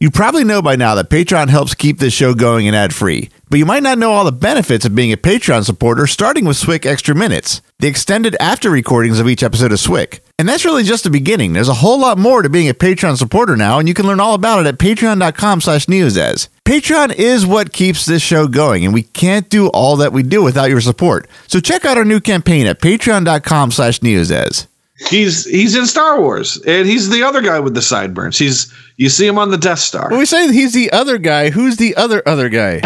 You probably know by now that Patreon helps keep this show going and ad free, but you might not know all the benefits of being a Patreon supporter, starting with Swick Extra Minutes, the extended after recordings of each episode of Swick. And that's really just the beginning. There's a whole lot more to being a Patreon supporter now, and you can learn all about it at patreon.com slash neozaz. Patreon is what keeps this show going, and we can't do all that we do without your support. So check out our new campaign at patreon.com slash neozaz. He's he's in Star Wars, and he's the other guy with the sideburns. He's you see him on the Death Star. When we say he's the other guy, who's the other other guy?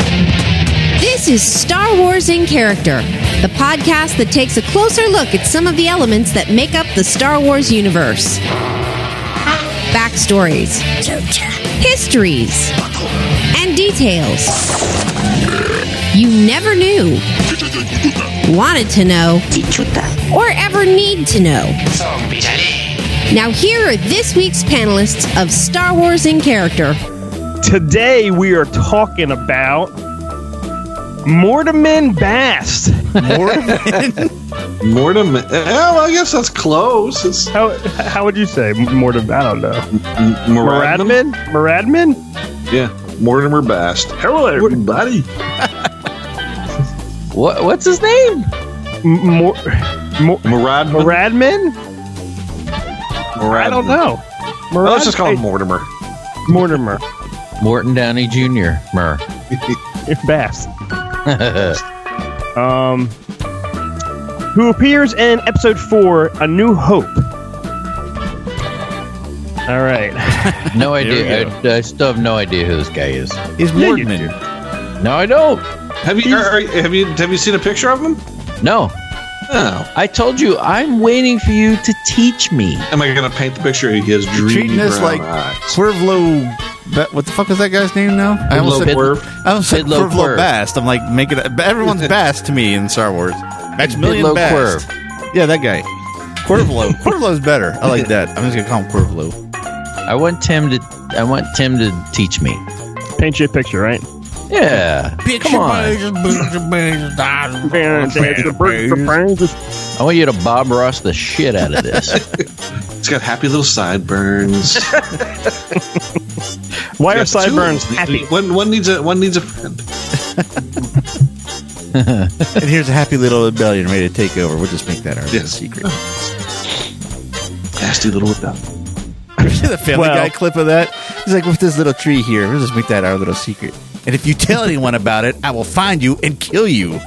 This is Star Wars in Character, the podcast that takes a closer look at some of the elements that make up the Star Wars universe. Backstories, histories, and details you never knew, wanted to know, or ever need to know. Now, here are this week's panelists of Star Wars in Character. Today we are talking about Mortimer Bast. Mortem. Well, I guess that's close. It's How how would you say Mortimer? I don't know. Moradmin. Moradmin? Moradmin? Yeah, Mortimer Bast. Hello, everybody. What what's his name? M- Mor- Mor- Moradmin. Moradmin? I don't know. Well, let's just call him Mortimer. Mortimer Morton Downey Jr. Mur. Bast. Um, who appears in episode four, A New Hope. All right. No idea. I, I still have no idea who this guy is. He's Yeah, you Mortman. No, I don't. Have you are, are- have you have you seen a picture of him? No, Oh, I told you I'm waiting for you to teach me. am I gonna paint the picture? He has dreamy treating us brown like eyes. Quirvlo. Ba- what the fuck is that guy's name now? I almost said, Quirvlo I almost said Bidlo Quirvlo Quirv. Bast. I'm like making it. Everyone's Bast to me in Star Wars. Maximilian Bidlo Bast. Yeah, that guy. Quirvlo. Quirvlo's better. I like that. I'm just gonna call him Quirvlo. I want Tim to. I want Tim to teach me. Paint you a picture, right? Yeah. Come on. I want you to Bob Ross the shit out of this. It's got happy little sideburns. Why are Got two. sideburns happy? One one needs a one needs a friend. and here's a happy little rebellion ready to take over. We'll just make that our Yes. secret. Nasty little rebel. You see the Family Well- Guy clip of that? He's like, with this little tree here, we'll just make that our little secret. And if you tell anyone about it, I will find you and kill you.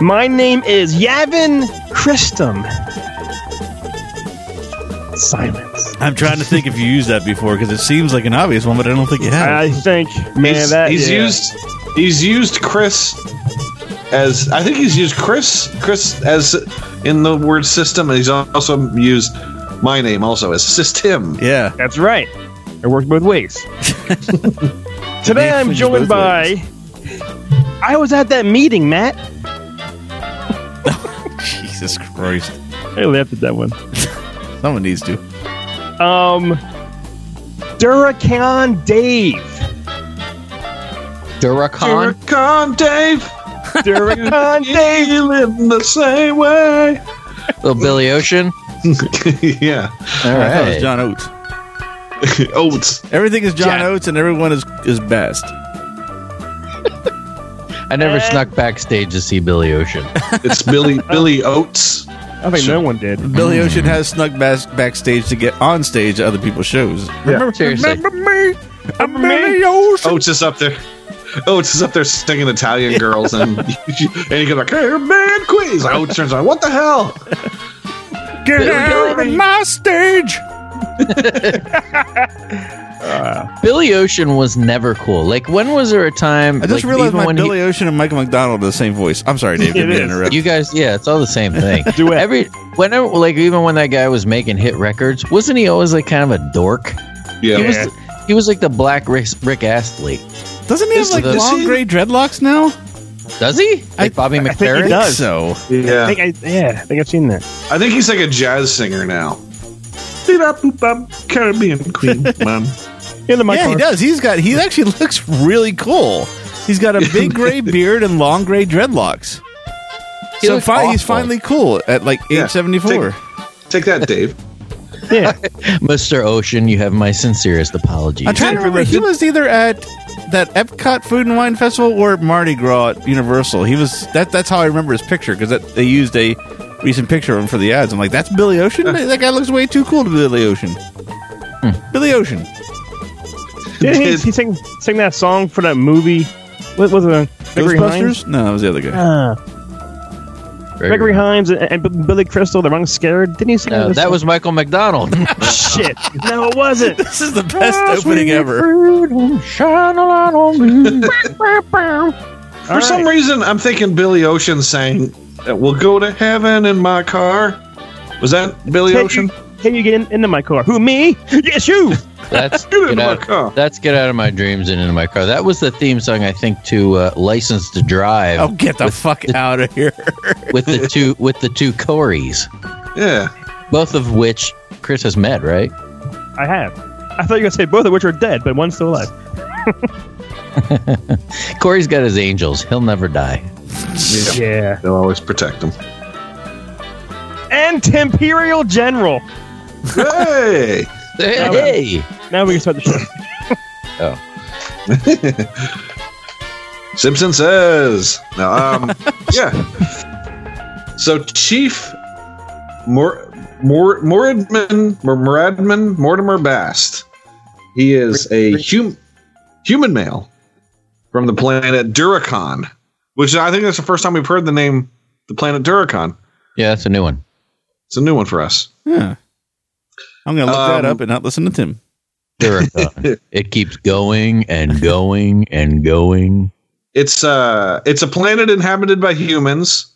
My name is Yavin Christum. Silence. I'm trying to think if you used that before because it seems like an obvious one, but I don't think you have. I think, man, he's, that he's yeah. used he's used Chris as I think he's used Chris Chris as in the word system and he's also used my name also as system. yeah. That's right. It works both ways. Today Name I'm joined both by. I was at that meeting, Matt. Jesus Christ. I laughed at that one. Someone needs to. Um, Duracan Dave. Duracon. Duracon Dave, Duracan Dave. you live in the same way. Little Billy Ocean. yeah, All I thought it right. was John Oates. Oates. Everything is John Yeah. Oates and everyone is, is best. I never Eh. snuck backstage to see Billy Ocean. It's Billy Billy Oates. I think no one did. Billy Ocean has snuck bas- backstage to get on stage at other people's shows. Remember, Seriously. remember me? I'm Billy Ocean. Oates is up there. Oh, Oates just up there singing Italian girls, and and he goes like, "Hey, man, quiz." Oh, Oates turns on, "What the hell?" Get out of my stage. Billy Ocean was never cool. Like, when was there a time? I just like, realized my when he- Billy Ocean and Michael McDonald are the same voice. I'm sorry, Dave. It Didn't mean to is. interrupt. You guys, yeah, it's all the same thing. Duet. Every whenever, like even when that guy was making hit records, wasn't he always like kind of a dork? Yeah, He Yeah. was. He was like the black Rick, Rick Astley. Doesn't he have like the- long gray dreadlocks now? Does he? Like Bobby I think he McFerrin? does. So yeah. I think I, yeah, I think I've seen that. I think he's like a jazz singer now. Beep-bop-boop-bop, Caribbean Queen, mom. Into my yeah, he car. does. He's got. He actually looks really cool. He's got a big gray beard and long gray dreadlocks. He so looks fi- he's awful. finally cool at like Yeah, age seventy four. Take that, Dave. Yeah. Mr. Ocean, you have my sincerest apologies. I'm trying to remember. He was either at that Epcot Food and Wine Festival or Mardi Gras at Universal. He was that. That's how I remember his picture because they used a recent picture of him for the ads. I'm like, that's Billy Ocean. that that guy looks way too cool to be Billy Ocean. Billy Ocean. Didn't he, he sing sing that song for that movie? What was it? Gregory Hines? Ghostbusters? No, that was the other guy. Uh, Gregory Hines and, and Billy Crystal, The Running Scared. Didn't he sing No, this that song? was Michael McDonald. shit. No, it wasn't. this is the best opening ever. Shine a light on me. For some reason, I'm thinking Billy Ocean saying, "We'll go to heaven in my car." Was that Billy Can Ocean? You, can you get in, into my car? Who, me? Yes, you. That's Get into get my out, car. that's get out of my dreams and into my car. That was the theme song, I think, to uh, "License to Drive" Oh, get the fuck out of here! with the two with the two Corys, Yeah. both of which Chris has met, right? I have. I thought you were going to say both of which are dead, but one's still alive. Corey's got his angels; he'll never die. Yeah. They'll always protect him. And Imperial General. Hey. Hey, Now we can start the show. Oh. Simpson says. No, um, yeah. So Chief Mor Mor Moradmin Mor- Moradmin Mortimer Bast. He is a hum, human male from the planet Duracon, which I think that's the first time we've heard the name the planet Duracon. yeah, that's a new one. It's a new one for us. Yeah. I'm gonna look that Um, up and not listen to Tim. Duracon. it keeps going and going and going. It's uh it's a planet inhabited by humans.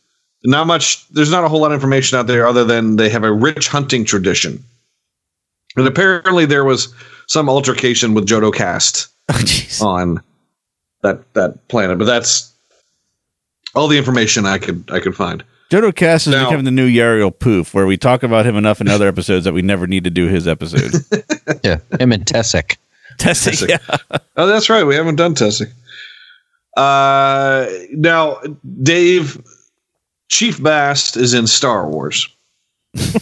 Not much there's not a whole lot of information out there other than they have a rich hunting tradition. And apparently there was some altercation with Jodo Kast Oh, on that that planet, but that's all the information I could I could find. Jodo Kast is Now- becoming the new Yarael Poof, where we talk about him enough in other episodes that we never need to do his episode. Yeah, him and Tessek. Testing. Tessie. Yeah. Oh, that's right. We haven't done testing. Uh, now, Dave, Chief Bast is in Star Wars, and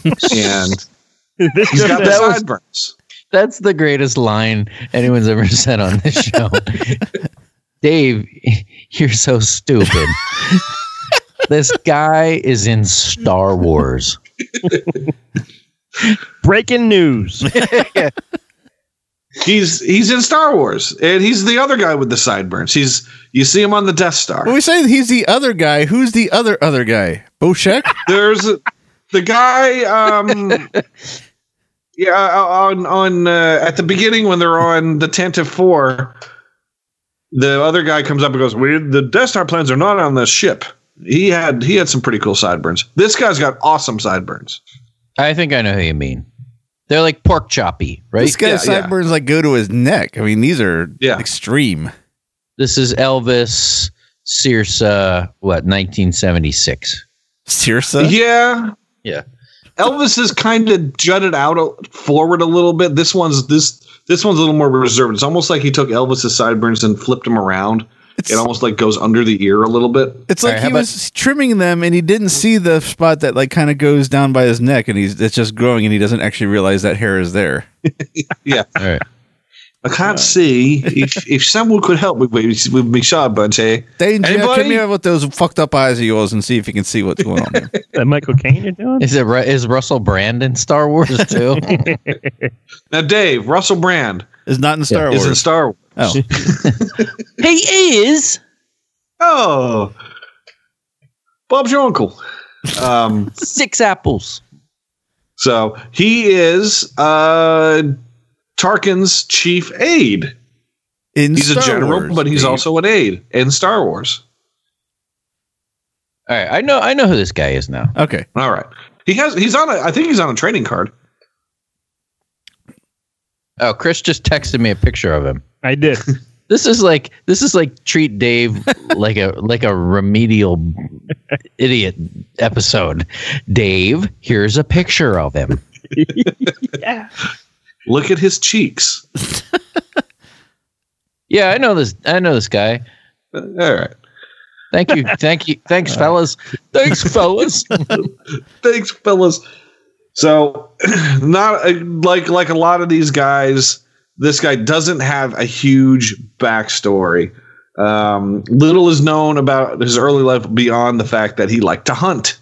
he's got the That was- sideburns. That's the greatest line anyone's ever said on this show. Dave, you're so stupid. This guy is in Star Wars. breaking news. He's he's in Star Wars, and he's the other guy with the sideburns. He's you see him on the Death Star. When we say he's the other guy, who's the other other guy? Boshek? There's the guy. Um, yeah, uh, on on uh, at the beginning when they're on the Tantive Four, the other guy comes up and goes, "We the Death Star plans are not on the ship." He had he had some pretty cool sideburns. This guy's got awesome sideburns. I think I know who you mean. They're like pork choppy, right? This guy's Yeah, yeah. sideburns like go to his neck. I mean, these are Yeah. extreme. This is Elvis Circe, what, 1976. Sirsa? Yeah, Yeah. Elvis is kind of jutted out a, forward a little bit. This one's this this one's a little more reserved. It's almost like he took Elvis's sideburns and flipped them around. It's, It almost like goes under the ear a little bit. it's like right, he how was trimming them and he didn't see the spot that like kind of goes down by his neck and he's it's just growing and he doesn't actually realize that hair is there. Yeah. All right. I can't see if if someone could help me with, with me sideburns here. Danger, Anybody? come here with those fucked up eyes of yours and see if you can see what's going on there. that Michael Caine you're doing? Is it Ru- is Russell Brand in Star Wars too? Now, Dave Russell Brand is not in Star Wars. is in Star Wars. Oh, he is. Oh, Bob's your uncle. Um, Six apples. so he is uh, Tarkin's chief aide. in He's a general, Wars, but he's Dave. also an aide in Star Wars. All right, I know I know who this guy is now. okay. All right, he has. He's on a. I think he's on a trading card. Oh, Chris just texted me a picture of him. I did. This is like this is like treat Dave like a like a remedial idiot episode. Dave, here's a picture of him. yeah. Look at his cheeks. Yeah, I know this. I know this guy. Uh, All right. Thank you, thank you, thanks, fellas. Thanks, fellas. Thanks, fellas. So, not uh, like like a lot of these guys. This guy doesn't have a huge backstory. Um, little is known about his early life beyond the fact that he liked to hunt,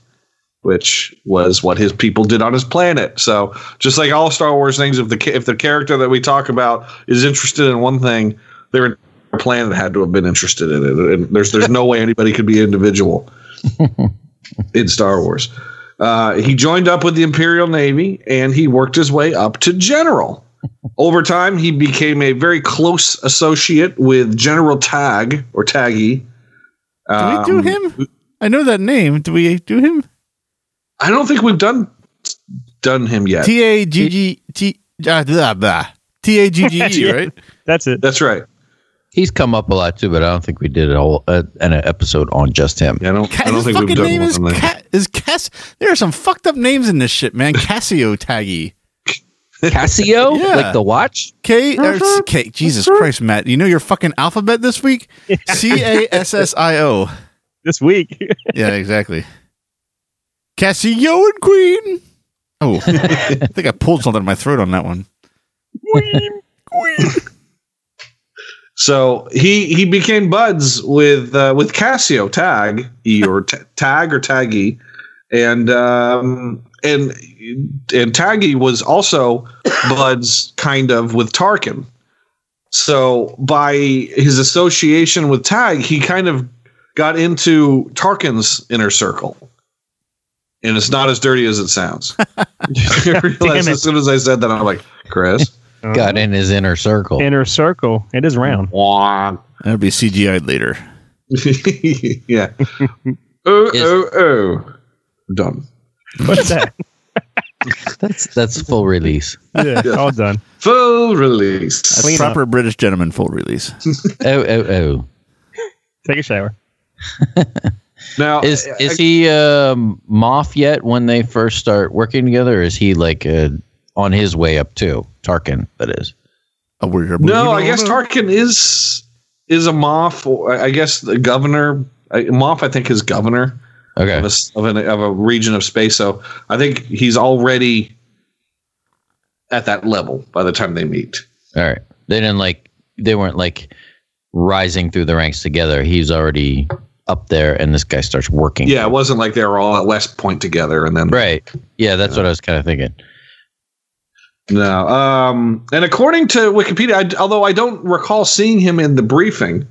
which was what his people did on his planet. So, just like all Star Wars things, if the if the character that we talk about is interested in one thing, their planet had to have been interested in it. And there's there's no way anybody could be individual in Star Wars. Uh, he joined up with the Imperial Navy and he worked his way up to general. Over time, he became a very close associate with General Tag or Taggy. Do we do Um, him? I know that name. Do we do him? I don't think we've done done him yet. T A G G T blah, blah. T A G G E, right? That's it. That's right. He's come up a lot too, but I don't think we did a whole uh, an episode on just him. Yeah, I don't, Ca- I don't his think we've fucking done name one is on that. Ca- is Cass. There are some fucked up names in this shit, man. Cassio Tagge. Casio, Yeah. like the watch. K or C- K. Jesus Christ, Matt. You know your fucking alphabet this week? C A S S I O. This week. Yeah, exactly. Cassio and Queen. Oh, I think I pulled something in my throat on that one. So he he became buds with uh, with Cassio Tag E or t- Tag or Taggy, and um, and and Taggy was also buds kind of with Tarkin. So by his association with Tag, he kind of got into Tarkin's inner circle. And it's not as dirty as it sounds. I realized it. as soon as I said that, I'm like, Chris. Got in his inner circle. Inner circle. It is round. That'll be CGI'd later. yeah. Oh, Is- oh, oh. Done. What's that? That's that's full release. yeah, all done. Full release. That's Clean proper British gentleman full release. Oh oh oh. Take a shower. Now, Is I- is he um, Moff yet when they first start working together? Or is he like uh, on his way up too? Tarkin, that is. Oh, we're, no, I guess Tarkin is is a Moff. Or I guess the governor. I- Moff, I think, is governor Okay. of a, s- of, an, of a region of space. So I think he's already at that level by the time they meet. All right. They didn't like they weren't like rising through the ranks together. He's already up there and this guy starts working. Yeah, it wasn't like they were all at West Point together and then Right. Yeah, that's what I was kind of thinking. No. Um, and according to Wikipedia, I, although I don't recall seeing him in the briefing,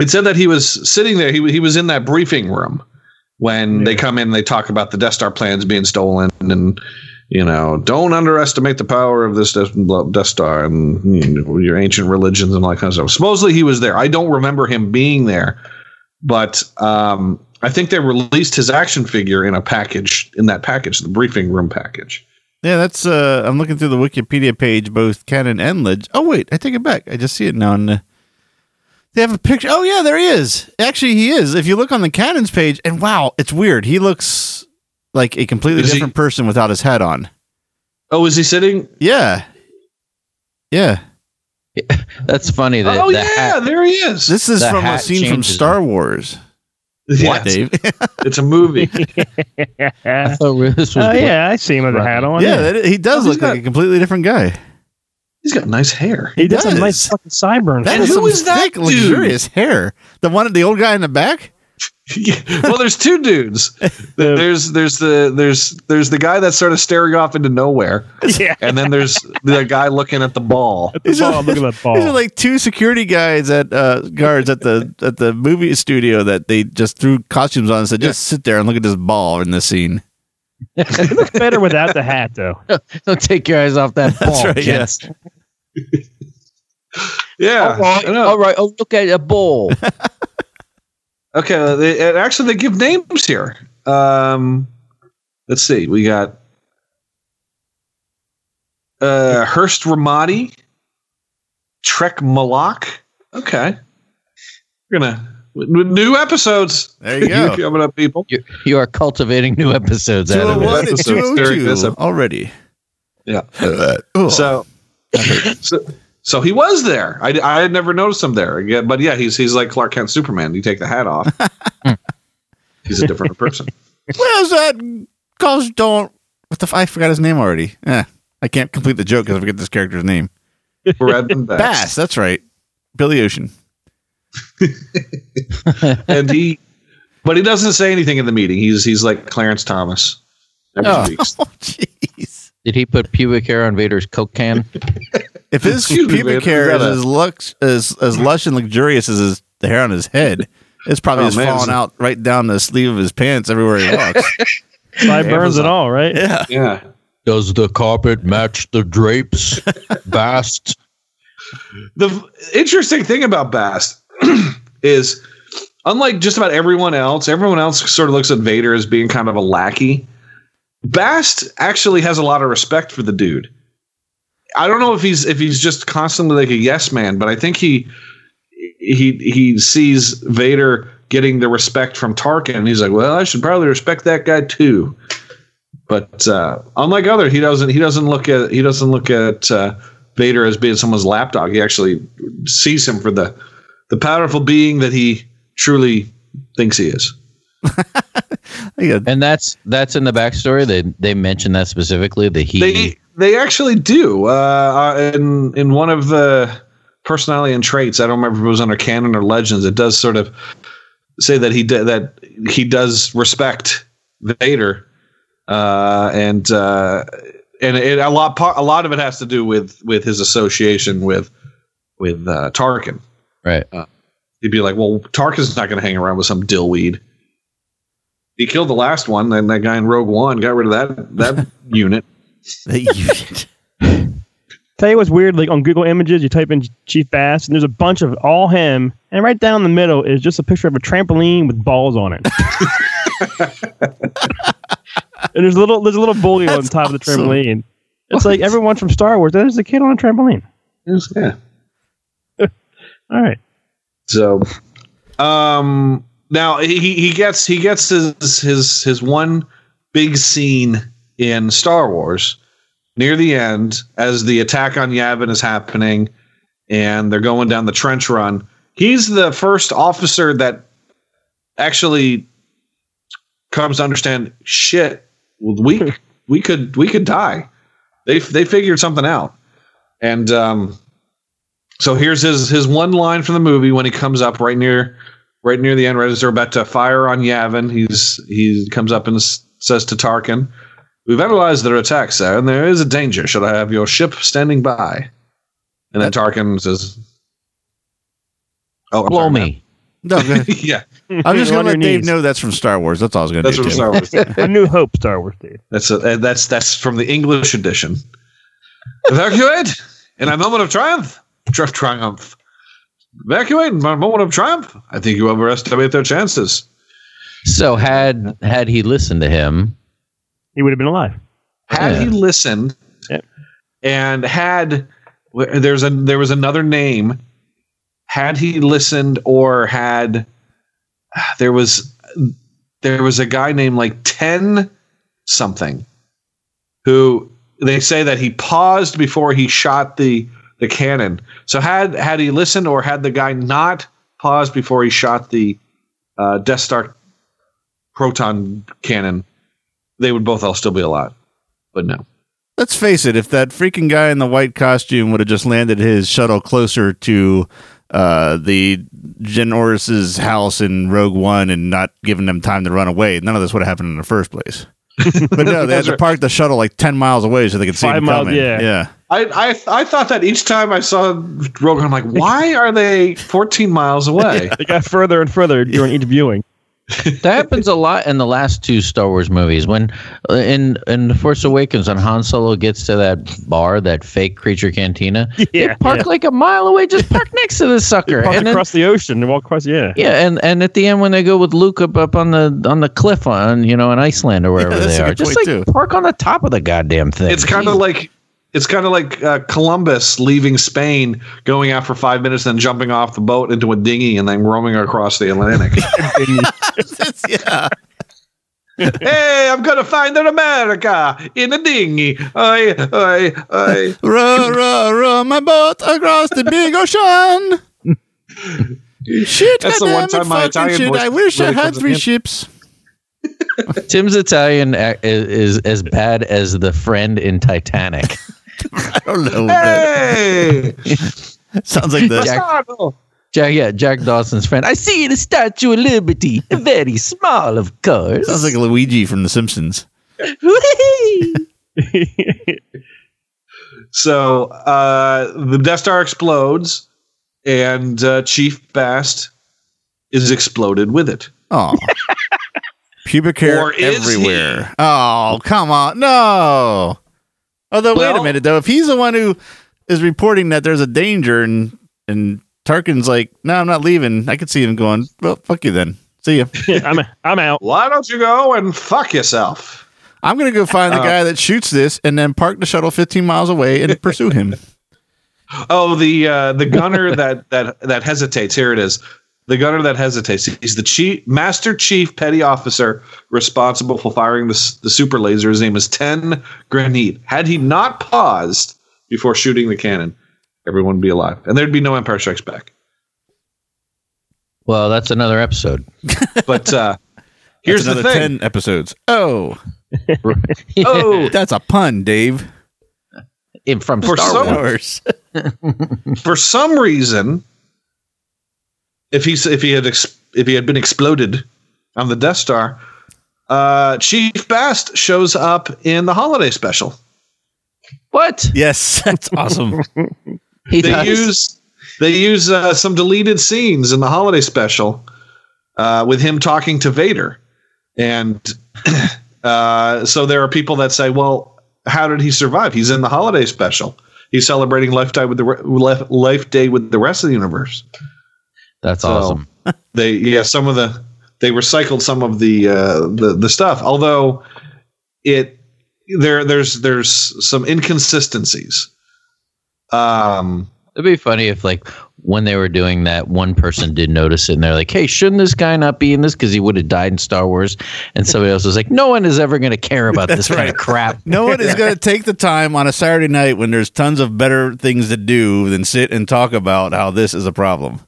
it said that he was sitting there. He, he was in that briefing room when they come in. They talk about the Death Star plans being stolen, and you know, don't underestimate the power of this Death, Death Star and you know, your ancient religions and all that kind of stuff. Supposedly he was there. I don't remember him being there, but um, I think they released his action figure in a package in that package, the briefing room package. Yeah, that's. uh I'm looking through the Wikipedia page, both canon and leg. Oh wait, I take it back. I just see it now. And uh, they have a picture. Oh yeah, there he is. Actually, he is. If you look on the canons page, and wow, it's weird. He looks like a completely Is he- different person without his hat on. Oh, is he sitting? Yeah, yeah. That's funny that oh the yeah, hat there he is. This is The from a scene from changes Star Wars. Yeah, Dave? it's a movie. I thought this was Oh yeah, I see him with a hat on. yeah, that, he does Oh, he's look like a completely different guy. He's got nice hair. he does does. a nice fucking sideburn. That And is who some that thick, dude? luxurious hair. The one, the old guy in the back. well, there's two dudes. There's there's the there's there's the guy that's sort of staring off into nowhere, yeah. and then there's the guy looking at the ball. The ball, look at that ball. These are like two security guys at uh, guards at the at the movie studio that they just threw costumes on and said, "Just sit there and look at this ball in this scene." it looks better without the hat, though. Don't take your eyes off that ball. right, gents. Yeah. All right. All right. Oh, look at a ball. Okay. They, actually, they give names here. Um, let's see. We got uh, Hurst Romodi, Trech Molock. Okay. We're gonna w- new episodes. There you go. coming up, people. you, you are cultivating new episodes out of it. 201 and Episodes during this 202 already. Yeah. Oh. So, so, so he was there. I, I had never noticed him there. Yeah, but yeah, he's he's like Clark Kent Superman. You take the hat off, he's a different person. where's that Gosh, don't. What the? F- I forgot his name already. Eh, I can't complete the joke because I forget this character's name. Redmond Bass. Bass. That's right. Billy Ocean. and he, but he doesn't say anything in the meeting. He's he's like Clarence Thomas. Never. Oh, jeez. Did he put pubic hair on Vader's Coke can? If his Excuse pubic man, hair is is as, lux, as as lush and luxurious as his, the hair on his head, it's probably Oh, just man, falling out right down the sleeve of his pants everywhere he walks. Sideburns burns and all, right? yeah. Yeah. Does the carpet match the drapes? Bast. The f- interesting thing about Bast is, unlike just about everyone else, everyone else sort of looks at Vader as being kind of a lackey. Bast actually has a lot of respect for the dude. I don't know if he's if he's just constantly like a yes man, but I think he he he sees Vader getting the respect from Tarkin, he's like, well, I should probably respect that guy too. But uh, unlike other, he doesn't he doesn't look at he doesn't look at uh, Vader as being someone's lapdog. He actually sees him for the the powerful being that he truly thinks he is. Yeah. And that's that's in the backstory. They they mention that specifically that he They they actually do uh, uh, in in one of the personality and traits. I don't remember if it was under canon or legends. It does sort of say that he d- that he does respect Vader, uh, and uh, and it, a lot part, a lot of it has to do with with his association with with uh, Tarkin. right. He'd be like, "Well, Tarkin's not going to hang around with some dillweed." He killed the last one, then that guy in Rogue One got rid of that that unit. Tell you what's weird, like on Google Images, you type in Chief Bass, and there's a bunch of all him, and right down the middle is just a picture of a trampoline with balls on it. and there's a little there's a little bully on That's top of the trampoline. It's like everyone from Star Wars. There's a kid on a trampoline. Yes, yeah. All right. So, um, now he he gets he gets his his his one big scene in Star Wars near the end as the attack on Yavin is happening, and they're going down the trench run. He's the first officer that actually comes to understand shit. We we could we could die. They they figured something out, and um, so here's his his one line from the movie when he comes up right near right near the end, right as they're about to fire on Yavin. He's he comes up and says to Tarkin, "We've analyzed their attack, sir, and there is a danger. Should I have your ship standing by?" And then Tarkin says, "Oh, I'm Blow sorry, me. No, go ahead. man." yeah, I'm just gonna let Dave knees. know that's from Star Wars. That's all I was gonna that's do. from too. Star Wars. A New Hope Star Wars, dude. That's a, uh, that's that's from the English edition. Evacuate in a moment of triumph. Tri- triumph. Evacuate in a moment of triumph. I think you overestimate their chances. So had had he listened to him, He would have been alive. Had Yeah. he listened Yep. and had there's a there was another name. Had he listened or had there was there was a guy named like ten something who they say that he paused before he shot the the cannon. So had had he listened or had the guy not paused before he shot the uh, Death Star proton cannon, they would both all still be alive. But no. Let's face it, if that freaking guy in the white costume would have just landed his shuttle closer to uh, the Jyn Erso's house in Rogue One and not given them time to run away, none of this would have happened in the first place. But no, they had to park the shuttle like ten miles away so they could see Five him miles, coming. yeah. yeah. I, I I thought that each time I saw Rogue One, I'm like, why are they 14 miles away? They got further and further during each viewing. that happens a lot in the last two Star Wars movies. When uh, in in the Force Awakens, when Han Solo gets to that bar, that fake creature cantina, they Yeah, park yeah. like a mile away. Just park next to the sucker, Walk and then across the ocean and walk across. Yeah. Yeah, and, and at the end when they go with Luke up, up on the on the cliff on you know in Iceland or wherever Yeah, they are, just like too. park on the top of the goddamn thing. It's kind of like it's kind of like uh, Columbus leaving Spain, going out for five minutes, then jumping off the boat into a dinghy, and then roaming across the Atlantic. yeah. hey, I'm gonna find an America in a dinghy. I, I, I. Row, row, row my boat across the big ocean. Shit, That's the goddamn one it, time my fucking Italian shit. I wish really I had three ships. Tim's Italian is, is as bad as the friend in Titanic. I don't know. Hey, sounds like the Jack, Jack, yeah, Jack Dawson's friend. I see the Statue of Liberty, very small, of course. sounds like Luigi from The Simpsons. so uh, the Death Star explodes, and uh, Chief Bast is exploded with it. Oh. Pubic hair Or is he? everywhere. Oh, come on. No. Although, wait a minute, though. If he's the one who is reporting that there's a danger and, and Tarkin's like, no, I'm not leaving, I could see him going, well, fuck you then. See ya. I'm I'm out. Why don't you go and fuck yourself? I'm going to go find the Uh, guy that shoots this and then park the shuttle 15 miles away and pursue him. Oh, the uh, the gunner that that that hesitates. Here it is. The gunner that hesitates. He's the chief, master chief petty officer responsible for firing the the super laser. His name is Tenn Graneet. Had he not paused before shooting the cannon, everyone would be alive, and there'd be no Empire Strikes Back. Well, that's another episode. But uh, here's That's the another thing. 10 episodes. Oh, Oh, that's a pun, Dave. In, from For Star some- Wars. For some reason, if he's if he had ex- if he had been exploded on the Death Star, uh, Chief Bast shows up in the holiday special. What? Yes, that's awesome. He They does. use they use uh, some deleted scenes in the holiday special uh, with him talking to Vader, and uh, so there are people that say, "Well, how did he survive? He's in the holiday special. He's celebrating Life Day with the re- Life Life Day with the rest of the universe." That's So- awesome. they yeah some of the they recycled some of the uh the the stuff although it there there's there's some inconsistencies um It'd be funny if, like, when they were doing that, one person did notice it, and they're like, "Hey, shouldn't this guy not be in this because he would have died in Star Wars?" And somebody else was like, "No one is ever going to care about this kind of crap." No one is going to take the time on a Saturday night when there's tons of better things to do than sit and talk about how this is a problem.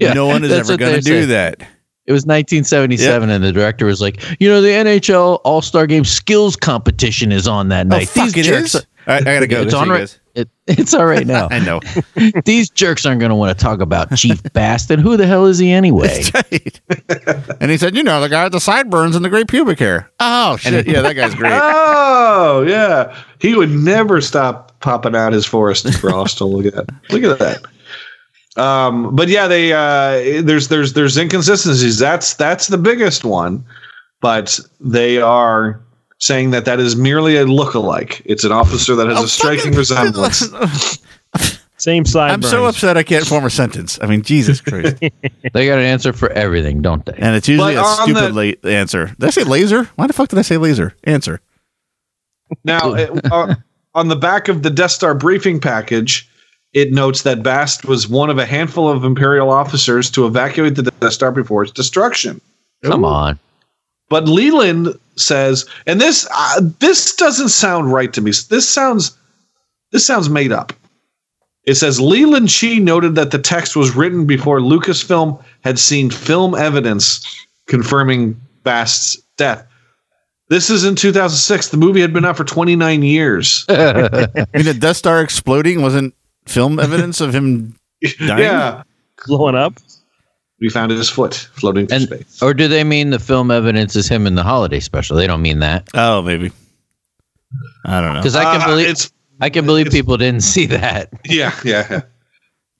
Yeah, no one is ever what going to do saying. that. It was 1977, and the director was like, "You know, the NHL All Star Game skills competition is on that oh, night. oh, fuck, it jerks is? All right, I got to go. It's Go on right. It, it's all right now. I know. These jerks aren't going to want to talk about Chief Bast. And who the hell is he anyway? Right. and he said, you know, the guy with the sideburns and the great pubic hair. Oh, shit. Yeah, that guy's great. oh yeah he would never stop popping out his forest frost to look at look at that um but yeah they uh there's there's there's inconsistencies that's that's the biggest one but they are saying that that is merely a look-alike it's an officer that has Oh, a striking resemblance Same side. I'm so upset I can't form a sentence. I mean, Jesus Christ. They got an answer for everything, don't they? And it's usually But a stupid the- la- answer. Did I say laser? Why the fuck did I say laser? Answer. Now, it, uh, on the back of the Death Star briefing package, it notes that Bast was one of a handful of Imperial officers to evacuate the Death Star before its destruction. Come on. But Leland says, and this uh, this doesn't sound right to me. This sounds this sounds made up. It says Leland Chee noted that the text was written before Lucasfilm had seen film evidence confirming Bast's death. This is in 2006. The movie had been out for 29 years. I mean, the Death Star exploding wasn't film evidence of him dying? yeah. blowing up. We found his foot floating through And space. or do they mean the film evidence is him in the holiday special? They don't mean that Oh, maybe. I don't know. because I can Uh, believe it's I can believe people didn't see that. yeah, yeah. yeah.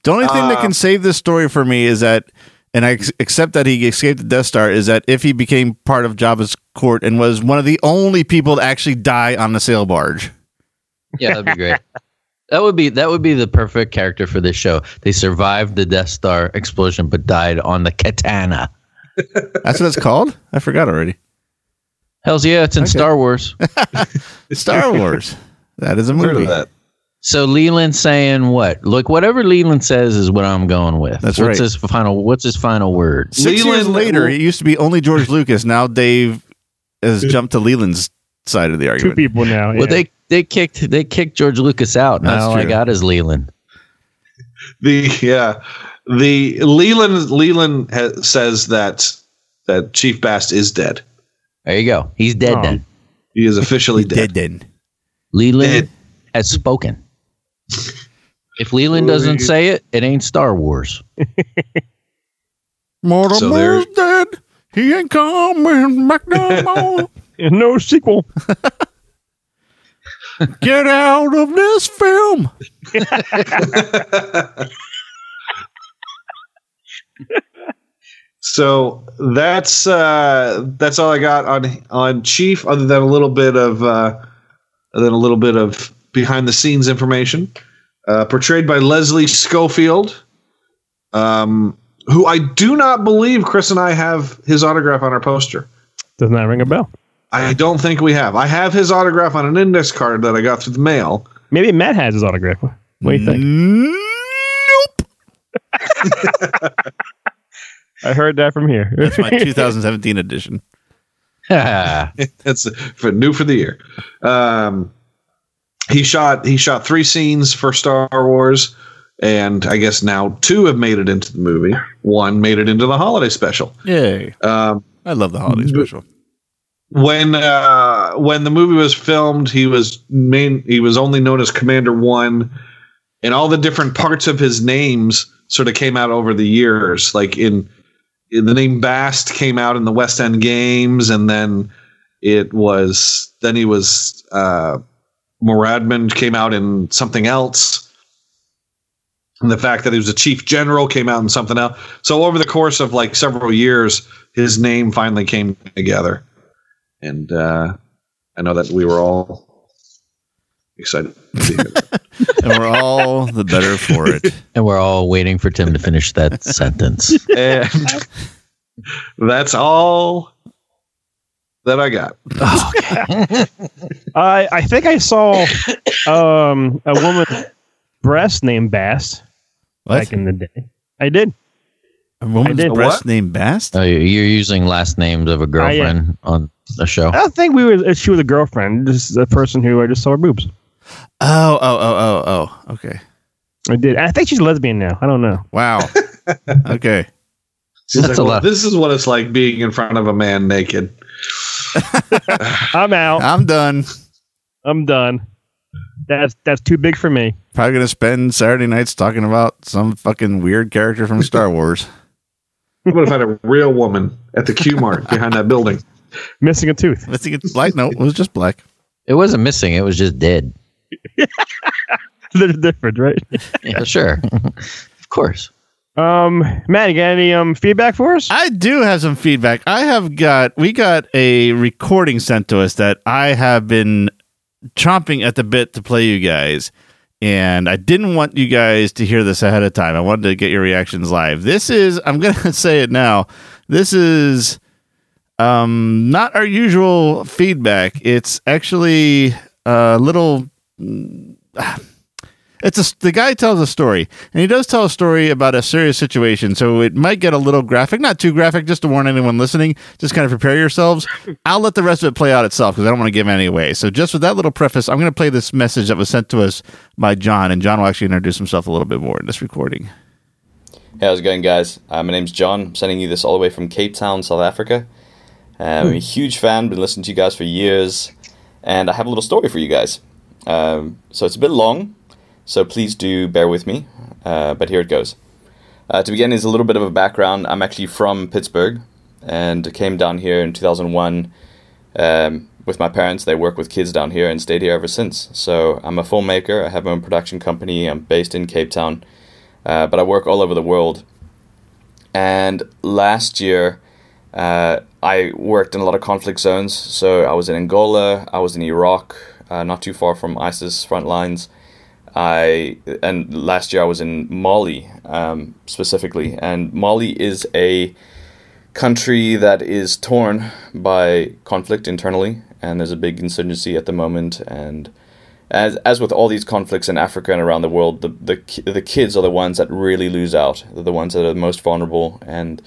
The only thing that Uh, can save this story for me is that, and I accept that he escaped the Death Star, is that if he became part of Jabba's court and was one of the only people to actually die on the sail barge. Yeah, that'd be great. That would be that would be the perfect character for this show. They survived the Death Star explosion but died on the Khetanna. That's what it's called? I forgot already. Hell's yeah, it's in Okay. Star Wars. Star Wars. That is a Heard movie. of that. So Leland saying what? Look, whatever Leland says is what I'm going with. That's what's right. his final what's his final word? Six years later, it used to be only George Lucas. Now Dave has jumped to Leland's side of the argument. Two argument. people now. Well they they kicked they kicked George Lucas out. That's Now all I got is Leland. The yeah, the Leland Leland ha- says that that Chief Bast is dead. There you go. He's dead Oh. then. He is officially dead. Did then. Leland Dead. has spoken. If Leland doesn't say it, it ain't Star Wars. Mortimer's So dead. He ain't coming back no more. And no sequel. Get out of this film. So that's uh, that's all I got on on Chief, other than a little bit of uh, other than a little bit of behind the scenes information, uh, portrayed by Leslie Schofield, um, who I do not believe Chris and I have his autograph on our poster. Does not that ring a bell. I don't think we have. I have his autograph on an index card that I got through the mail. Maybe Matt has his autograph. What do you think? Nope. I heard that from here. That's my 2017 edition. That's for new for the year. Um, he shot he shot three scenes for Star Wars, and I guess now two have made it into the movie. One made it into the holiday special. Yay. Um, I love the holiday special. When uh, when the movie was filmed, he was main he was only known as Commander One, and all the different parts of his names sort of came out over the years. Like in, in the name Bast came out in the West End Games, and then it was then he was uh, Moradmin came out in something else. And the fact that he was a chief general came out in something else. So over the course of like several years, his name finally came together and uh, I know that we were all excited. to see it. And we're all the better for it. and we're all waiting for Tim to finish that sentence. and that's all that I got. I I think I saw um, a woman breast named Bass What? back in the day. I did. A woman's I did. breast What? named Bast? Oh, you're using last names of a oh, girlfriend on the show. I don't think we were. She was a girlfriend. Just a person who I just saw her boobs. Oh, oh, oh, oh, oh. Okay. I did. I think she's a lesbian now. I don't know. Wow. okay. She's That's like, a "Well, lot. This is what it's like being in front of a man naked. I'm out. I'm done. I'm done. That's that's too big for me. Probably going to spend Saturday nights talking about some fucking weird character from Star Wars. I'm going to find a real woman at the Q Mart behind that building. Missing a tooth. I think it's black. No, it was just black. It wasn't missing, it was just dead. They're different, right? Yeah, sure. of course. Um, Matt, you got any um feedback for us? I do have some feedback. I have got we got a recording sent to us that I have been chomping at the bit to play you guys. And I didn't want you guys to hear this ahead of time. I wanted to get your reactions live. This is I'm gonna say it now. This is um not our usual feedback. It's actually a little it's a the guy tells a story and he does tell a story about a serious situation so it might get a little graphic not too graphic just to warn anyone listening just kind of prepare yourselves i'll let the rest of it play out itself because i don't want to give any away so just with that little preface i'm going to play this message that was sent to us by john and john will actually introduce himself a little bit more in this recording Hey, how's it going, guys? Uh, my name's John. I'm sending you this all the way from Cape Town, South Africa. Uh, I'm a huge fan, been listening to you guys for years, and I have a little story for you guys. Um, so it's a bit long, so please do bear with me, uh, but here it goes. Uh, to begin, is a little bit of a background. I'm actually from Pittsburgh, and came down here in 2001 um, with my parents. They work with kids down here and stayed here ever since. So I'm a filmmaker. I have my own production company. I'm based in Cape Town uh, but I work all over the world. And last year, uh, I worked in a lot of conflict zones. So I was in Angola, I was in Iraq, uh, not too far from ISIS front lines. I and last year I was in Mali um, specifically, and Mali is a country that is torn by conflict internally, and there's a big insurgency at the moment, and as as with all these conflicts in Africa and around the world, the the the kids are the ones that really lose out. They're the ones that are the most vulnerable, and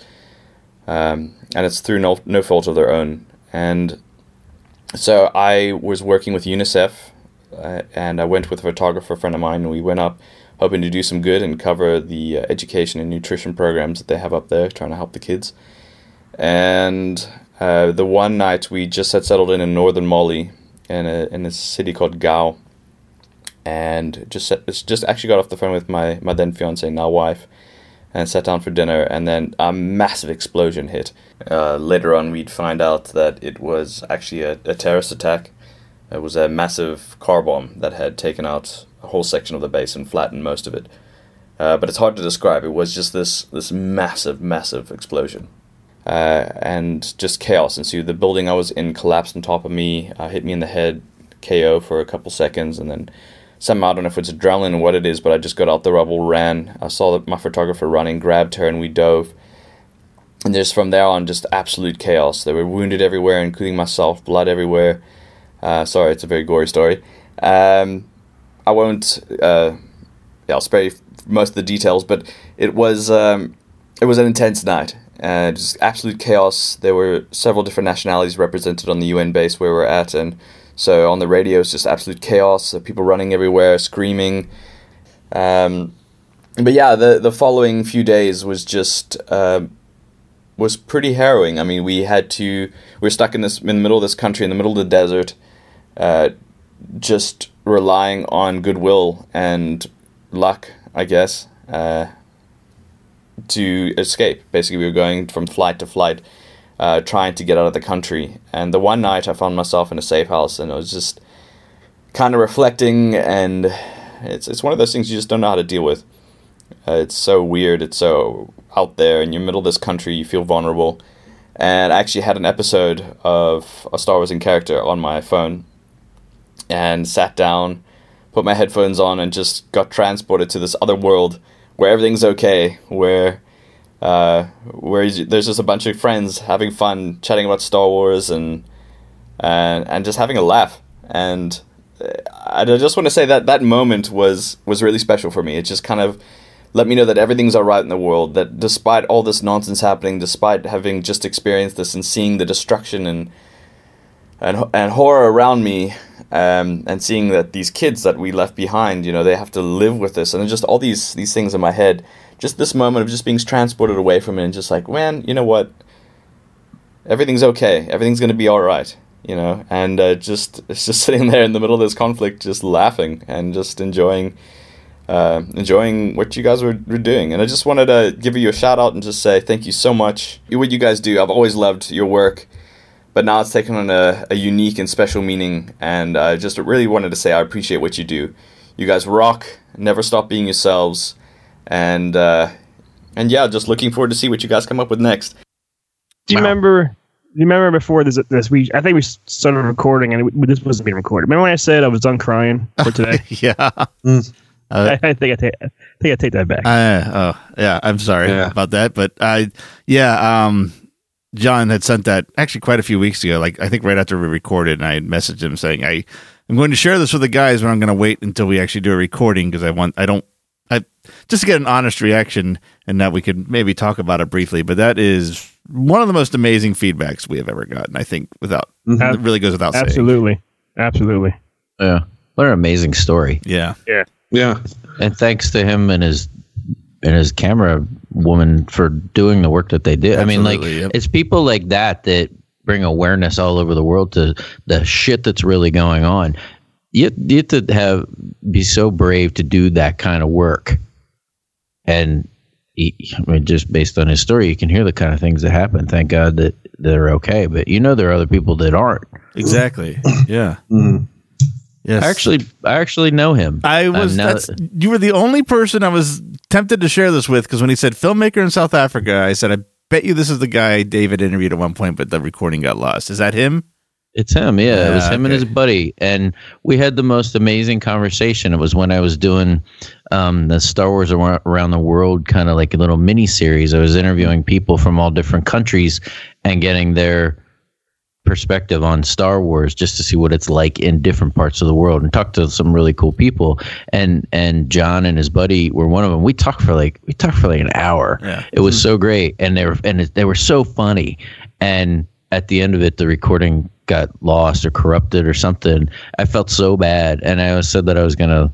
um, and it's through no no fault of their own. And so I was working with UNICEF, uh, and I went with a photographer friend of mine, and we went up hoping to do some good and cover the uh, education and nutrition programs that they have up there, trying to help the kids. And Uh, the one night we just had settled in in northern Mali, in a in a city called Gao, and just set, just actually got off the phone with my my then fiance now wife, and sat down for dinner, and then a massive explosion hit. Uh, later on, we'd find out that it was actually a, a terrorist attack. It was a massive car bomb that had taken out a whole section of the base and flattened most of it. Uh, but it's hard to describe. It was just this this massive, massive explosion, uh, and just chaos ensued. The building I was in collapsed on top of me, uh, hit me in the head, KO for a couple seconds, and then somehow I don't know if it's adrenaline or what it is, but I just got out the rubble, ran. I saw my photographer running, grabbed her, and we dove. And just from there on, just absolute chaos. They were wounded everywhere, including myself, blood everywhere. Uh, sorry, it's a very gory story. Um, I won't. Uh, yeah, I'll spare you most of the details, but it was um, it was an intense night. Uh, just absolute chaos. There were several different nationalities represented on the UN base where we're at, and so on the radio, it's just absolute chaos. Uh, people running everywhere, screaming. Um, but yeah, the the following few days was just uh, was pretty harrowing. I mean, we had to we were stuck in this in the middle of this country, in the middle of the desert, uh, just relying on goodwill and luck, I guess, uh, to escape. Basically, we were going from flight to flight uh, trying to get out of the country. And the one night I found myself in a safe house and I was just kind of reflecting, and it's, it's one of those things you just don't know how to deal with. Uh, it's so weird, it's so out there in your middle of this country, you feel vulnerable. And I actually had an episode of a Star Wars in character on my phone and sat down, put my headphones on, and just got transported to this other world where everything's okay, where uh, where there's just a bunch of friends having fun, chatting about Star Wars and and and just having a laugh. And uh, I just want to say that that moment was was really special for me. It just kind of let me know that everything's all right in the world. That despite all this nonsense happening, despite having just experienced this and seeing the destruction and and and horror around me, um, and seeing that these kids that we left behind, you know, they have to live with this, and just all these these things in my head just this moment of just being transported away from it and just like, man, you know what? Everything's okay. Everything's gonna be all right. You know, and uh, just just sitting there in the middle of this conflict, just laughing and just enjoying. Uh, enjoying what you guys were, were doing. And I just wanted to give you a shout out and just say thank you so much. What you guys do, I've always loved your work, but now it's taken on a, a unique and special meaning. And I just really wanted to say I appreciate what you do. You guys rock, never stop being yourselves and uh, and yeah, just looking forward to see what you guys come up with next. Do you wow. remember? Do you remember before this? This we I think we started recording and it, this wasn't being recorded. Remember when I said I was done crying for today? yeah. Mm. Uh, I, I, think I take I think I take that back. Uh, oh yeah, I'm sorry yeah. about that, but I yeah um. John had sent that actually quite a few weeks ago, like I think right after we recorded, and I had messaged him saying I I'm going to share this with the guys, but I'm going to wait until we actually do a recording because I want I don't I just to get an honest reaction and that we could maybe talk about it briefly. But that is one of the most amazing feedbacks we have ever gotten. I think without mm-hmm. it really goes without absolutely, saying. absolutely, yeah. What an amazing story. Yeah, yeah, yeah. And thanks to him and his and his camera woman for doing the work that they did. Absolutely, I mean, like yep. it's people like that that bring awareness all over the world to the shit that's really going on you, you have to have be so brave to do that kind of work and he, I mean, just based on his story, you can hear the kind of things that happen. Thank God that they're okay, but you know there are other people that aren't. Exactly. Yeah. mm-hmm. Yes. I actually, I actually know him. I was. Um, you were the only person I was tempted to share this with because when he said filmmaker in South Africa, I said, "I bet you this is the guy David interviewed at one point, but the recording got lost." Is that him? It's him, yeah. yeah it was him okay. and his buddy, and we had the most amazing conversation. It was when I was doing um, the Star Wars around the world kind of like a little mini series. I was interviewing people from all different countries and getting their perspective on Star Wars just to see what it's like in different parts of the world and talk to some really cool people. And and John and his buddy were one of them. We talked for like we talked for like an hour. Yeah. It was so great, and they were and it, they were so funny. And at the end of it, the recording got lost or corrupted or something. I felt so bad, and I said that I was gonna,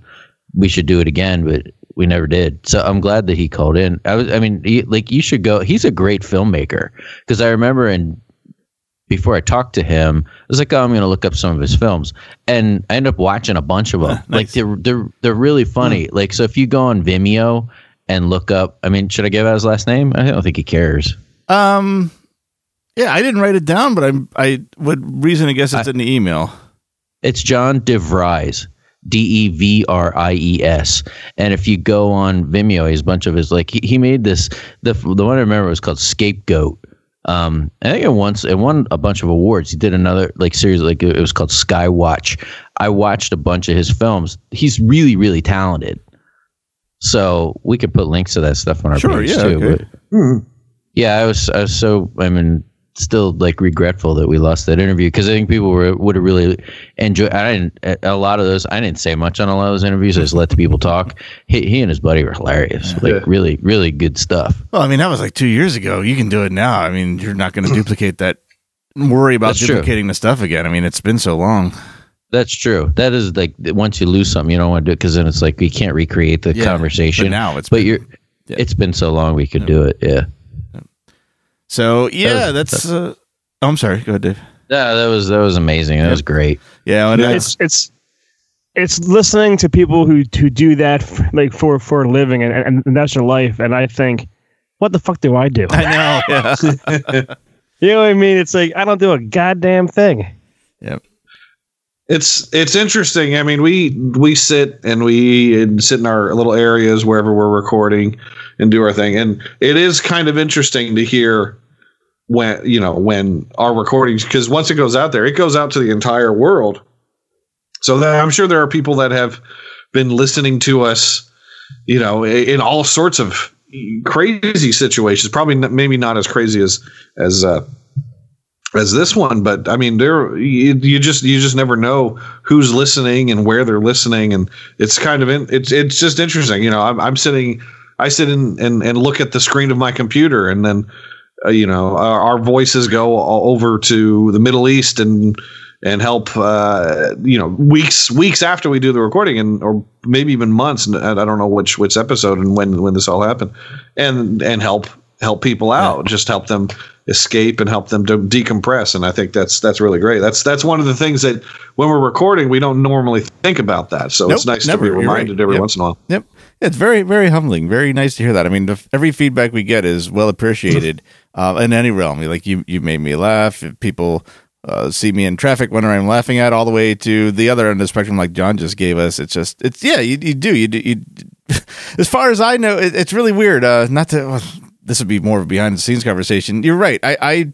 we should do it again, but we never did. So I'm glad that he called in. I was, I mean, he, like you should go. He's a great filmmaker because I remember in before I talked to him, I was like, "Oh, I'm going to look up some of his films," and I ended up watching a bunch of them. Like they're they're they're really funny. Like so, if you go on Vimeo and look up, I mean, should I give out his last name? I don't think he cares. Um, yeah, I didn't write it down, but I'm I would reason to guess it's in the email. It's John DeVries. D E V R I E S. And if you go on Vimeo, he's a bunch of his like he, he made this the the one I remember was called Scapegoat. Um, I think it once it won a bunch of awards. He did another like series like it was called Skywatch. I watched a bunch of his films. He's really really talented. So we could put links to that stuff on our Sure, page yeah, too. okay. But yeah, I was I was so I mean still like regretful that we lost that interview because I think people were would have really enjoyed. I didn't a lot of those. I didn't say much on a lot of those interviews. I just let the people talk. He, he and his buddy were hilarious. Like really really good stuff. Well, I mean, that was like two years ago. You can do it now. I mean, you're not going to duplicate that. Worry about That's true. duplicating the stuff again. I mean, it's been so long. That's true. That is like once you lose something, you don't want to do it because then it's like you can't recreate the Yeah, conversation. but now it's but been- you're. yeah. It's been so long we could do it. Yeah. So yeah, That was- that's. Uh, oh, I'm sorry. Go ahead, Dave. Yeah, that was that was amazing. That was great. Yeah, and it's it's it's listening to people who who do that f like for for a living and, and, and that's their life and i think what the fuck do i do I know. Yeah. you know what i mean it's like i don't do a goddamn thing yep. It's it's interesting. I mean, we we sit and we and sit in our little areas wherever we're recording and do our thing, and it is kind of interesting to hear when you know when our recordings because once it goes out there, it goes out to the entire world. So that I'm sure there are people that have been listening to us, you know, in all sorts of crazy situations. Probably maybe not as crazy as as uh, as this one, but I mean, there you, you just you just never know who's listening and where they're listening, and it's kind of in, it's it's just interesting. You know, I'm I'm sitting, I sit in and and look at the screen of my computer, and then uh, you know our, our voices go over to the Middle East and and help uh, you know weeks weeks after we do the recording and or maybe even months and I don't know which which episode and when when this all happened and and help help people out just help them escape and help them to decompress and I think that's that's really great that's that's one of the things that when we're recording we don't normally think about that so it's nice never. to be reminded right. every Yep. once in a while Yep. It's very, very humbling. Very nice to hear that. I mean, the, every feedback we get is well appreciated uh, in any realm. Like you, you made me laugh. If people uh, see me in traffic when I'm laughing at, all the way to the other end of the spectrum, like John just gave us. It's just, it's yeah, you, you do. You, do- you, as far as I know, it, it's really weird. Uh, not to. This would be more of a behind the scenes conversation. You're right. I, I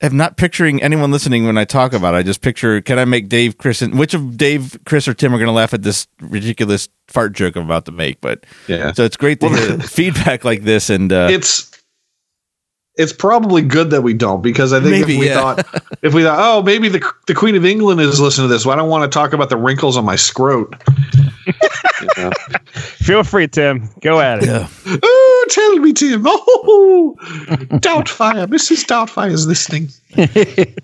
am not picturing anyone listening when I talk about it. I just picture can I make Dave, Chris, and which of Dave, Chris, or Tim are going to laugh at this ridiculous fart joke I'm about to make? But yeah so it's great to hear feedback like this. And uh, it's it's probably good that we don't because I think Maybe, if we yeah. thought if we thought oh maybe the the Queen of England is listening to this, well, I don't want to talk about the wrinkles on my scrot. You know? feel free tim go at it Oh, tell me, Tim. Oh, Doubtfire, Mrs. Doubtfire is listening.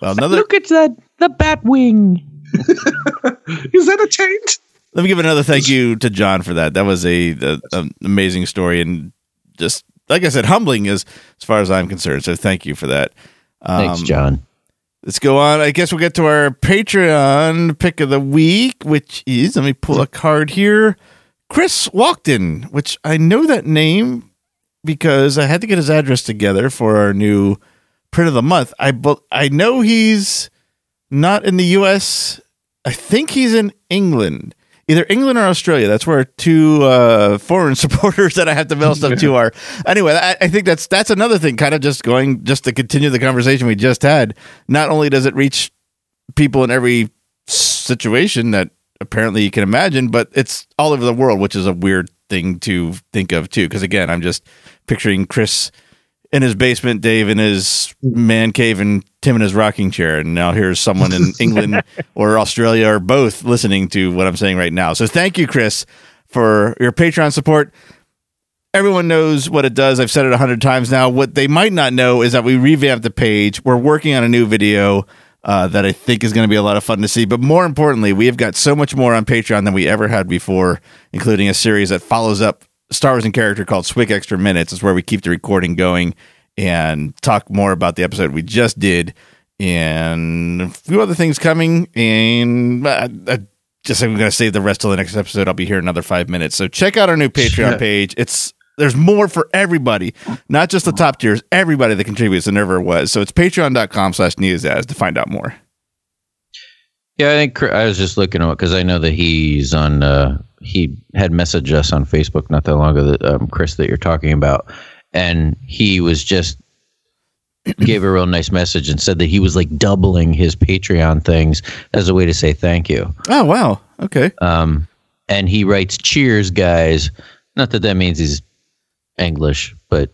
well, another. Look at that the bat wing. Is that a change? Let me give another thank you to John for that. That was a, a, an amazing story and just like I said, humbling is as far as I'm concerned. So thank you for that. Um, Thanks, John. Let's go on. I guess we'll get to our Patreon pick of the week, which is let me pull a card here. Chris Walkden, which I know that name because I had to get his address together for our new print of the month. I bu- I know he's not in the U.S. I think he's in England, either England or Australia. That's where two uh, foreign supporters that I have to mail stuff to are. Anyway, I, I think that's that's another thing. Kind of just going just to continue the conversation we just had. Not only does it reach people in every situation that apparently you can imagine, but it's all over the world, which is a weird thing to think of too. Because again, I'm just picturing Chris in his basement, Dave in his man cave, and Tim in his rocking chair. And now here's someone in England or Australia or both listening to what I'm saying right now. So thank you, Chris, for your Patreon support. Everyone knows what it does. I've said it a hundred times now. What they might not know is that we revamped the page. We're working on a new video uh, that I think is going to be a lot of fun to see. But more importantly, we have got so much more on Patreon than we ever had before, including a series that follows up Star Wars in character called Swick Extra Minutes. It's where we keep the recording going and talk more about the episode we just did and a few other things coming. And uh, uh, just I'm going to save the rest till the next episode. I'll be here another five minutes. So check out our new Patreon page. It's there's more for everybody, not just the top tiers. Everybody that contributes than ever was. So it's patreon.com slash neozaz to find out more. Yeah, I think I was just looking at it because I know that he's on. Uh, he had messaged us on Facebook not that long ago, that, um, Chris, that you're talking about, and he was just gave a real nice message and said that he was like doubling his Patreon things as a way to say thank you. Oh wow. Okay. Um, and he writes, "Cheers, guys." Not that that means he's English, but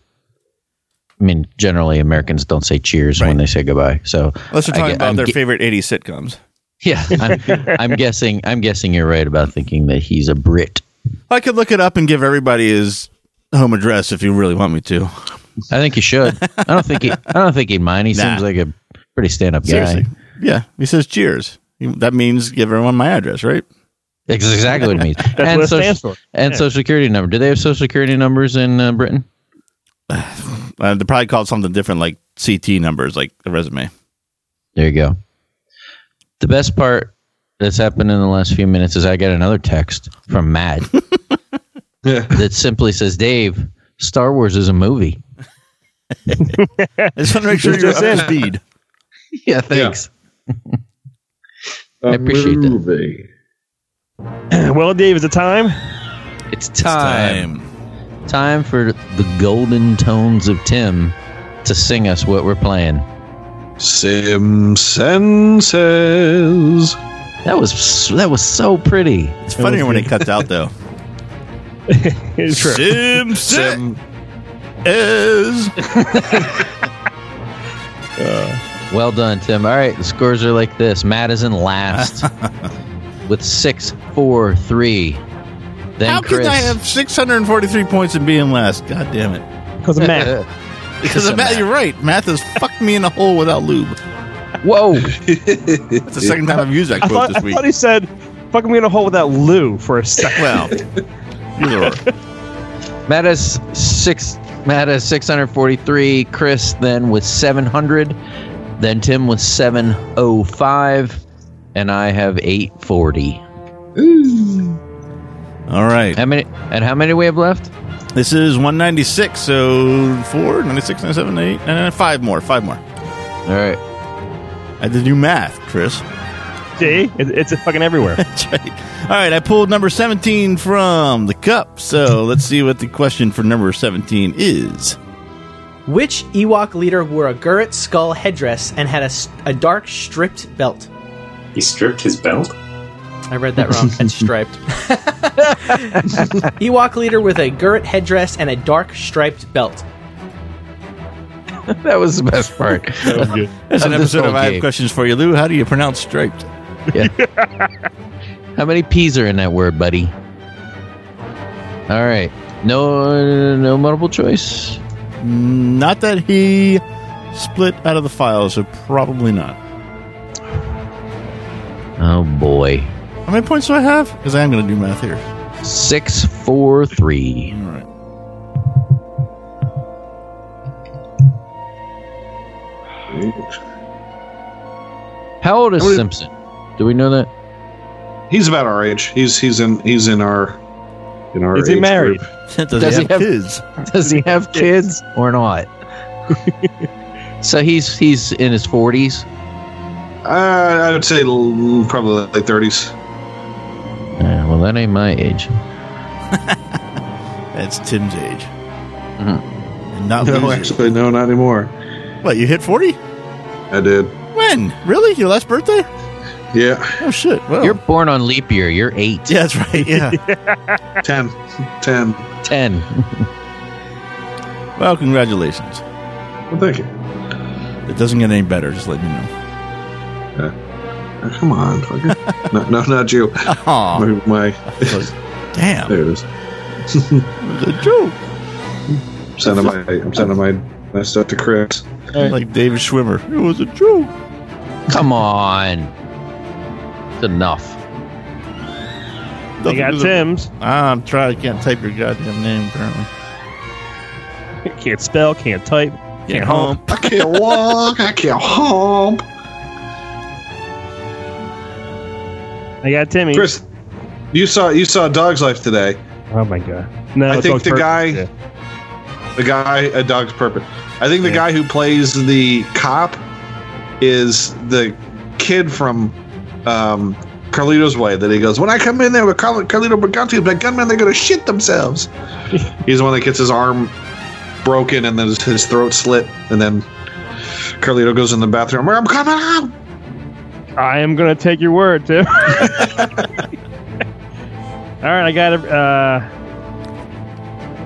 I mean, generally Americans don't say cheers when they say goodbye. So Unless they're talking get- about I'm their favorite 80s sitcoms. Yeah, I'm, I'm guessing. I'm guessing you're right about thinking that he's a Brit. I could look it up and give everybody his home address if you really want me to. I think you should. I don't think he. I don't think he'd mind. He Nah. seems like a pretty stand-up guy. Seriously. Yeah. He says cheers. That means give everyone my address, right? That's exactly what it means. That's and what it social, stands for. and Yeah. social security number. Do they have social security numbers in uh, Britain? Uh, they probably call it something different like CT numbers, like a resume. There you go. The best part that's happened in the last few minutes is I got another text from Matt that simply says, "Dave, Star Wars is a movie." I just want to make sure you're just up to speed. Yeah, thanks. I appreciate that. well, Dave, is it time? It's time. Time for the golden tones of Tim to sing us what we're playing. Simpson says. That was that was so pretty. It's funnier when it cuts out, though. It's true. Simpson Sim. is. Uh, well done, Tim. All right, the scores are like this. Matt is in last with six, four, three. Then How Chris. can I have 643 points and be in last? God damn it. Because of math. Because of of math, math. you're right. Math has fucked me in a hole without lube. Whoa! That's the second time I've used that I quote thought, this I week. thought he said, fucking me in a hole without Lou for a second. Well, either or. Matt has six. Matt has six hundred forty-three. Chris then with seven hundred. Then Tim with seven oh five, and I have 840. Ooh. All right. How many? And how many we have left? This is 196, so 4, 96, 97, 8, and 5 more. 5 more. All right. I had to do math, Chris. See? It, it's fucking everywhere. That's right. All right, I pulled number 17 from the cup. So let's see what the question for number 17 is. Which Ewok leader wore a Gurrit skull headdress and had a dark stripped belt? He stripped his belt? I read that wrong. It's striped. Ewok leader with a Gurrit headdress and a dark striped belt. That was the best part. That's an episode whole of I Have game. Questions for You, Lou. How do you pronounce striped? Yeah. How many P's are in that word, buddy? All right. No, no multiple choice. Not that he split out of the file, so probably not. Oh boy. How many points do I have? Because I am going to do math here. Six, four, three. All right. How old is How Simpson? Do we know that? He's about our age. He's he's in he's in our in our Is he age married? group. Does, Does he he have, have- kids? Does he have kids or not? so he's he's in his forties. Uh, I would say l- probably like thirties. Uh, well, that ain't my age. That's Tim's age. Mhm. And not No, Lou's. actually, no, not anymore. What, you hit 40? I did. When? Really? Your last birthday? Yeah, Oh, shit. Well, You're born on leap year. You're eight. yeah, that's right. Yeah. 10. 10. Ten. well, congratulations. Well, thank you. It doesn't get any better, just letting you know. Oh, come on, fucker. no, no, not you. Aw. My, my Damn. there it is. It was a joke. I'm sending my I'm sending my my stuff to Chris. Like David Schwimmer. It was a joke. Come on. It's enough. You got Nothing was a- Tim's. Ah, I'm trying. I can't type your goddamn name, apparently. Can't spell, can't type. can't hump. I can't walk. I can't hump. I got Timmy. Chris, you saw you saw Dog's Life today. Oh my god. No, I think the Purpose. guy- Yeah. The guy, a Dog's Purpose. I think the Yeah. guy who plays the cop is the kid from um, Carlito's Way. That he goes, when I come in there with Carl- Carlito Brigante, the gunman, they're going to shit themselves. He's the one that gets his arm broken and then his, his throat slit, and then Carlito goes in the bathroom. I'm coming out. I am gonna take your word, Tim. All right, I got uh,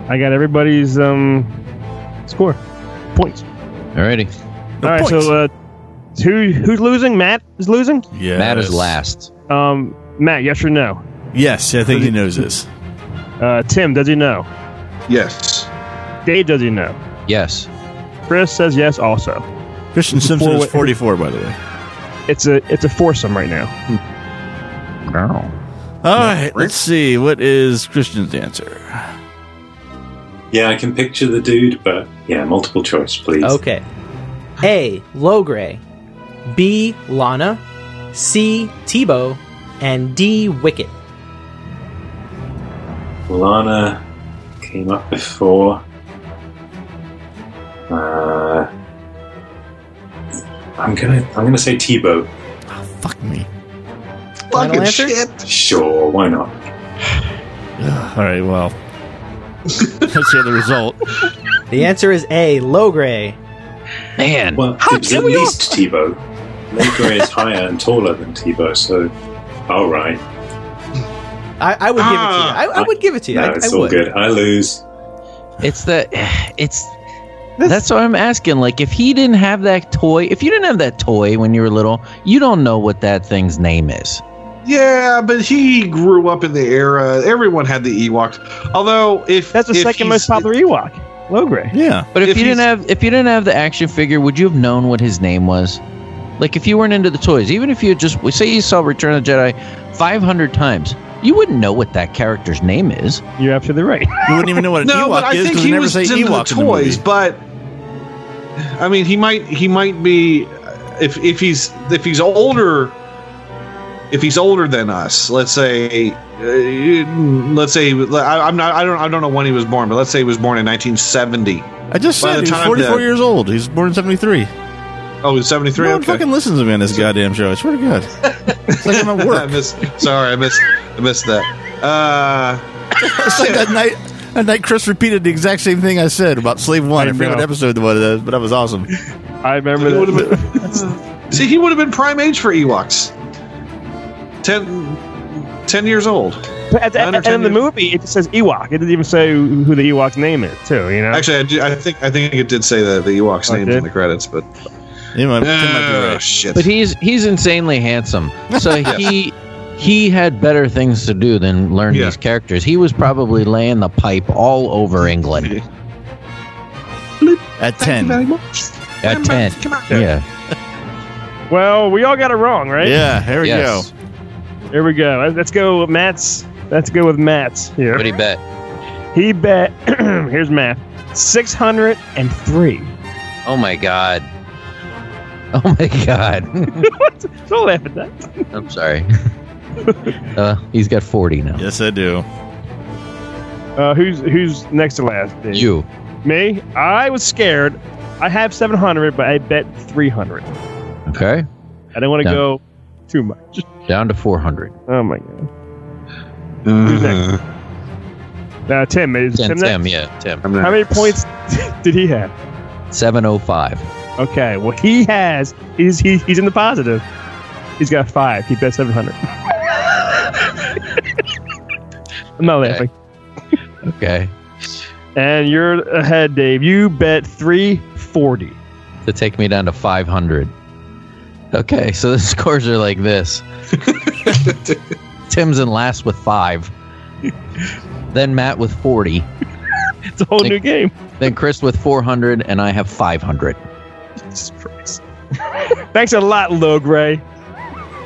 I got everybody's um score points. Alrighty. All right, points. so uh, who who's losing? Matt is losing. Yeah. Matt is last. Um, Matt, yes or no? Yes, I think he knows this. Uh, Tim, does he know? Yes. Dave, does he know? Yes. Chris says yes. Also, Christian Simpson Four- is 44, by the way. It's a it's a foursome right now. All right, let's see. What is Christian's answer? Yeah, I can picture the dude, but yeah, multiple choice, please. Okay. A. Logray. B. Lana. C. Teebo. And D. Wicket. Lana came up before. Uh, I'm gonna I'm gonna say Teebo. Fuck me. Final Fucking answer? shit. Sure, why not? All right, well. let's hear the result. The answer is A. Logray. Man. Well, it was at least Teebo. Logray is higher and taller than Teebo, so all right. I, I would give it to you. Ah. I, I would give it to you. No, I, it's I all would. good. I lose. It's the it's that's what I'm asking. Like if he didn't have that toy, if you didn't have that toy when you were little, you don't know what that thing's name is. Yeah, but he grew up in the era. Everyone had the Ewoks. Although, if That's the if second most popular Ewok, Logray. Yeah. But if, If you didn't have if you didn't have the action figure, would you have known what his name was? Like if you weren't into the toys, even if you had just say you saw Return of the Jedi 500 times, you wouldn't know what that character's name is. You're absolutely right. You wouldn't even know what an No, but Ewok I is think because he never was say into Ewok the in the toys. But I mean, he might he might be if if he's if he's older. If he's older than us, let's say, uh, let's say, I, I'm not, I don't, I don't know when he was born, but let's say he was born in 1970. I just By said he's 44 that- years old. He's born in 73. Oh, he's 73. No one okay. fucking listens to me on this goddamn show. I swear to God. It's like I'm at I work. missed, sorry, I missed, I missed that. Uh, It's like that night. That night, Chris repeated the exact same thing I said about Slave One. I, I forget what know. episode it was, uh, but that was awesome. I remember He would've that. see, he would have been prime age for Ewoks. 10, 10 years old. But at the, Nine and in the movie, it just says Ewok. It didn't even say who the Ewok's name is, too. You know. Actually, I, do, I think I think it did say the the Ewoks' Oh, it names in the credits, but You might, Tim might oh right. shit. But he's he's insanely handsome. So he he had better things to do than learn Yeah. these characters. He was probably laying the pipe all over England At Thank you 10. very much. at ten. come on. Yeah. well, we all got it wrong, right? Yeah, here we Yes. go. Here we go. Let's go with Matt's. Let's go with Matt's here. What do you bet? He bet. here's math. Six hundred and three. Oh my god. Oh my god. Don't laugh at that. I'm sorry. uh, he's got 40 now. Yes, I do. Uh, who's who's next to last? Dave? You. Me. I was scared. I have seven hundred, but I bet three hundred. Okay. I didn't want to go too much. Down to 400. Oh my god. Uh, Uh, Tim is Tim, Tim, Tim, yeah, Tim. I'm How not- many points did he have? 705. Okay, well he has. He's he, he's in the positive. He's got five. He bet seven hundred. I'm not Okay. laughing. Okay. And you're ahead, Dave. You bet three forty. To take me down to 500. Okay, so the scores are like this Tim's in last with five. Then Matt with 40. It's a whole new game. Then Chris with 400, and I have 500. Jesus Christ. Thanks a lot, Logray.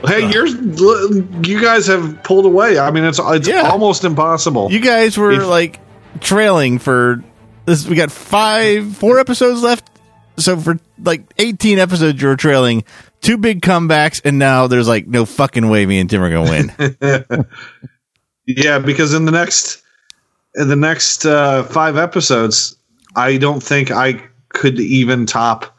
Hey, yours, you guys have pulled away. I mean, it's it's Yeah. almost impossible. You guys were If- like trailing for this. We got five, four episodes left so for like 18 episodes, you were trailing two big comebacks, and now there's like no fucking way me and Tim are gonna win. Yeah, because in the next in the next uh, five episodes, I don't think I could even top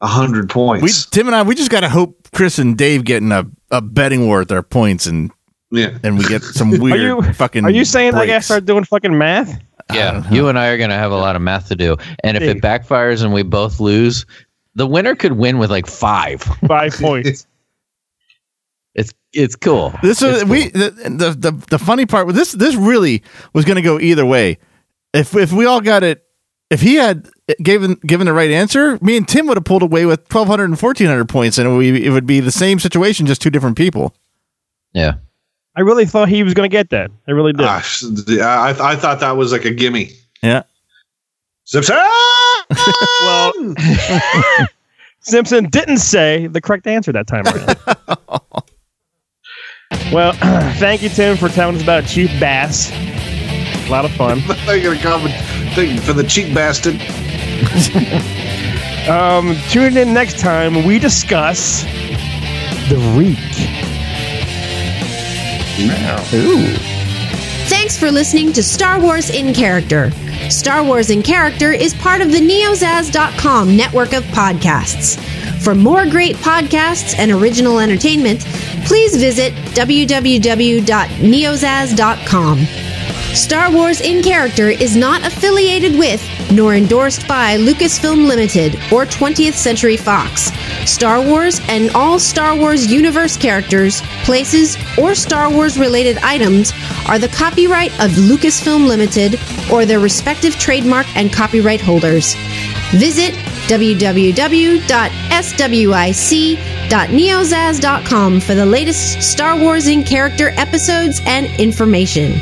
a hundred we points. Tim and I, we just gotta hope Chris and Dave get in a, a betting war with their points, and yeah, and we get some Are weird you fucking. Are you saying I gotta start doing fucking math? Yeah, you and I are going to have a lot of math to do. And if Hey. it backfires and we both lose, the winner could win with like five. Five points. It's it's cool. This is cool. we the, the the the funny part with this this really was going to go either way. If if we all got it, if he had given given the right answer, me and Tim would have pulled away with 1200 and 1400 points, and we it would be the same situation, just two different people. Yeah. I really thought he was gonna get that. I really did. Ah, Gosh, I, I thought that was like a gimme. Yeah. Simpson! Well, Simpson didn't say the correct answer that time around. well, thank you, Tim, for telling us about Chief Bast. A lot of fun. They're gonna come and think for the cheap bastard. Um, tune in next time we discuss the Reek. Now. Ooh. Thanks for listening to Star Wars in Character. Star Wars in Character is part of the neozaz.com network of podcasts. For more great podcasts and original entertainment, please visit www.neozaz.com. Star Wars in Character is not affiliated with nor endorsed by Lucasfilm Limited or 20th Century Fox. Star Wars and all Star Wars universe characters, places, or Star Wars related items are the copyright of Lucasfilm Limited or their respective trademark and copyright holders. Visit www.swic.neozaz.com for the latest Star Wars in character episodes and information.